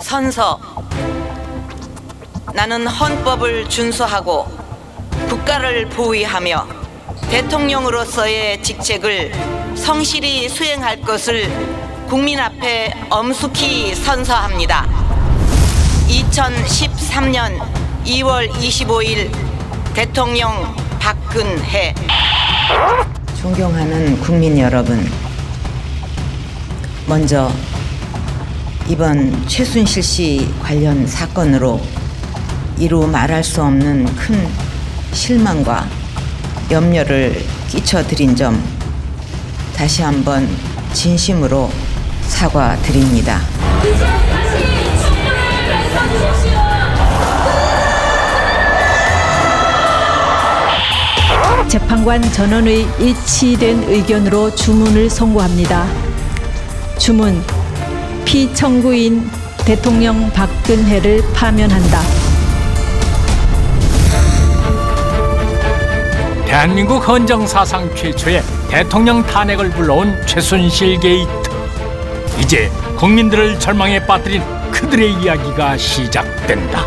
선서 나는 헌법을 준수하고 국가를 보위하며 대통령으로서의 직책을 성실히 수행할 것을 국민 앞에 엄숙히 선서합니다. 2013년 2월 25일 대통령 박근혜 존경하는 국민 여러분 먼저 이번 최순실 씨 관련 사건으로 이루 말할 수 없는 큰 실망과 염려를 끼쳐드린 점 다시 한번 진심으로 사과드립니다. 재판관 전원의 일치된 의견으로 주문을 선고합니다. 주문 피청구인 대통령 박근혜를 파면한다. 대한민국 헌정 사상 최초의 대통령 탄핵을 불러온 최순실 게이트. 이제 국민들을 절망에 빠뜨린 그들의 이야기가 시작된다.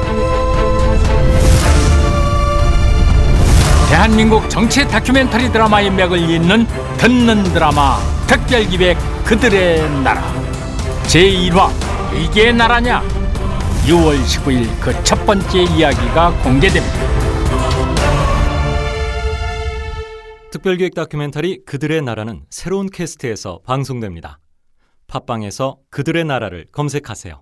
대한민국 정치 다큐멘터리 드라마의 맥을 잇는 듣는 드라마 특별기획 그들의 나라 제1화 이게 나라냐 6월 19일 그 첫 번째 이야기가 공개됩니다. 특별기획 다큐멘터리 그들의 나라는 새로운 캐스트에서 방송됩니다. 팟빵에서 그들의 나라를 검색하세요.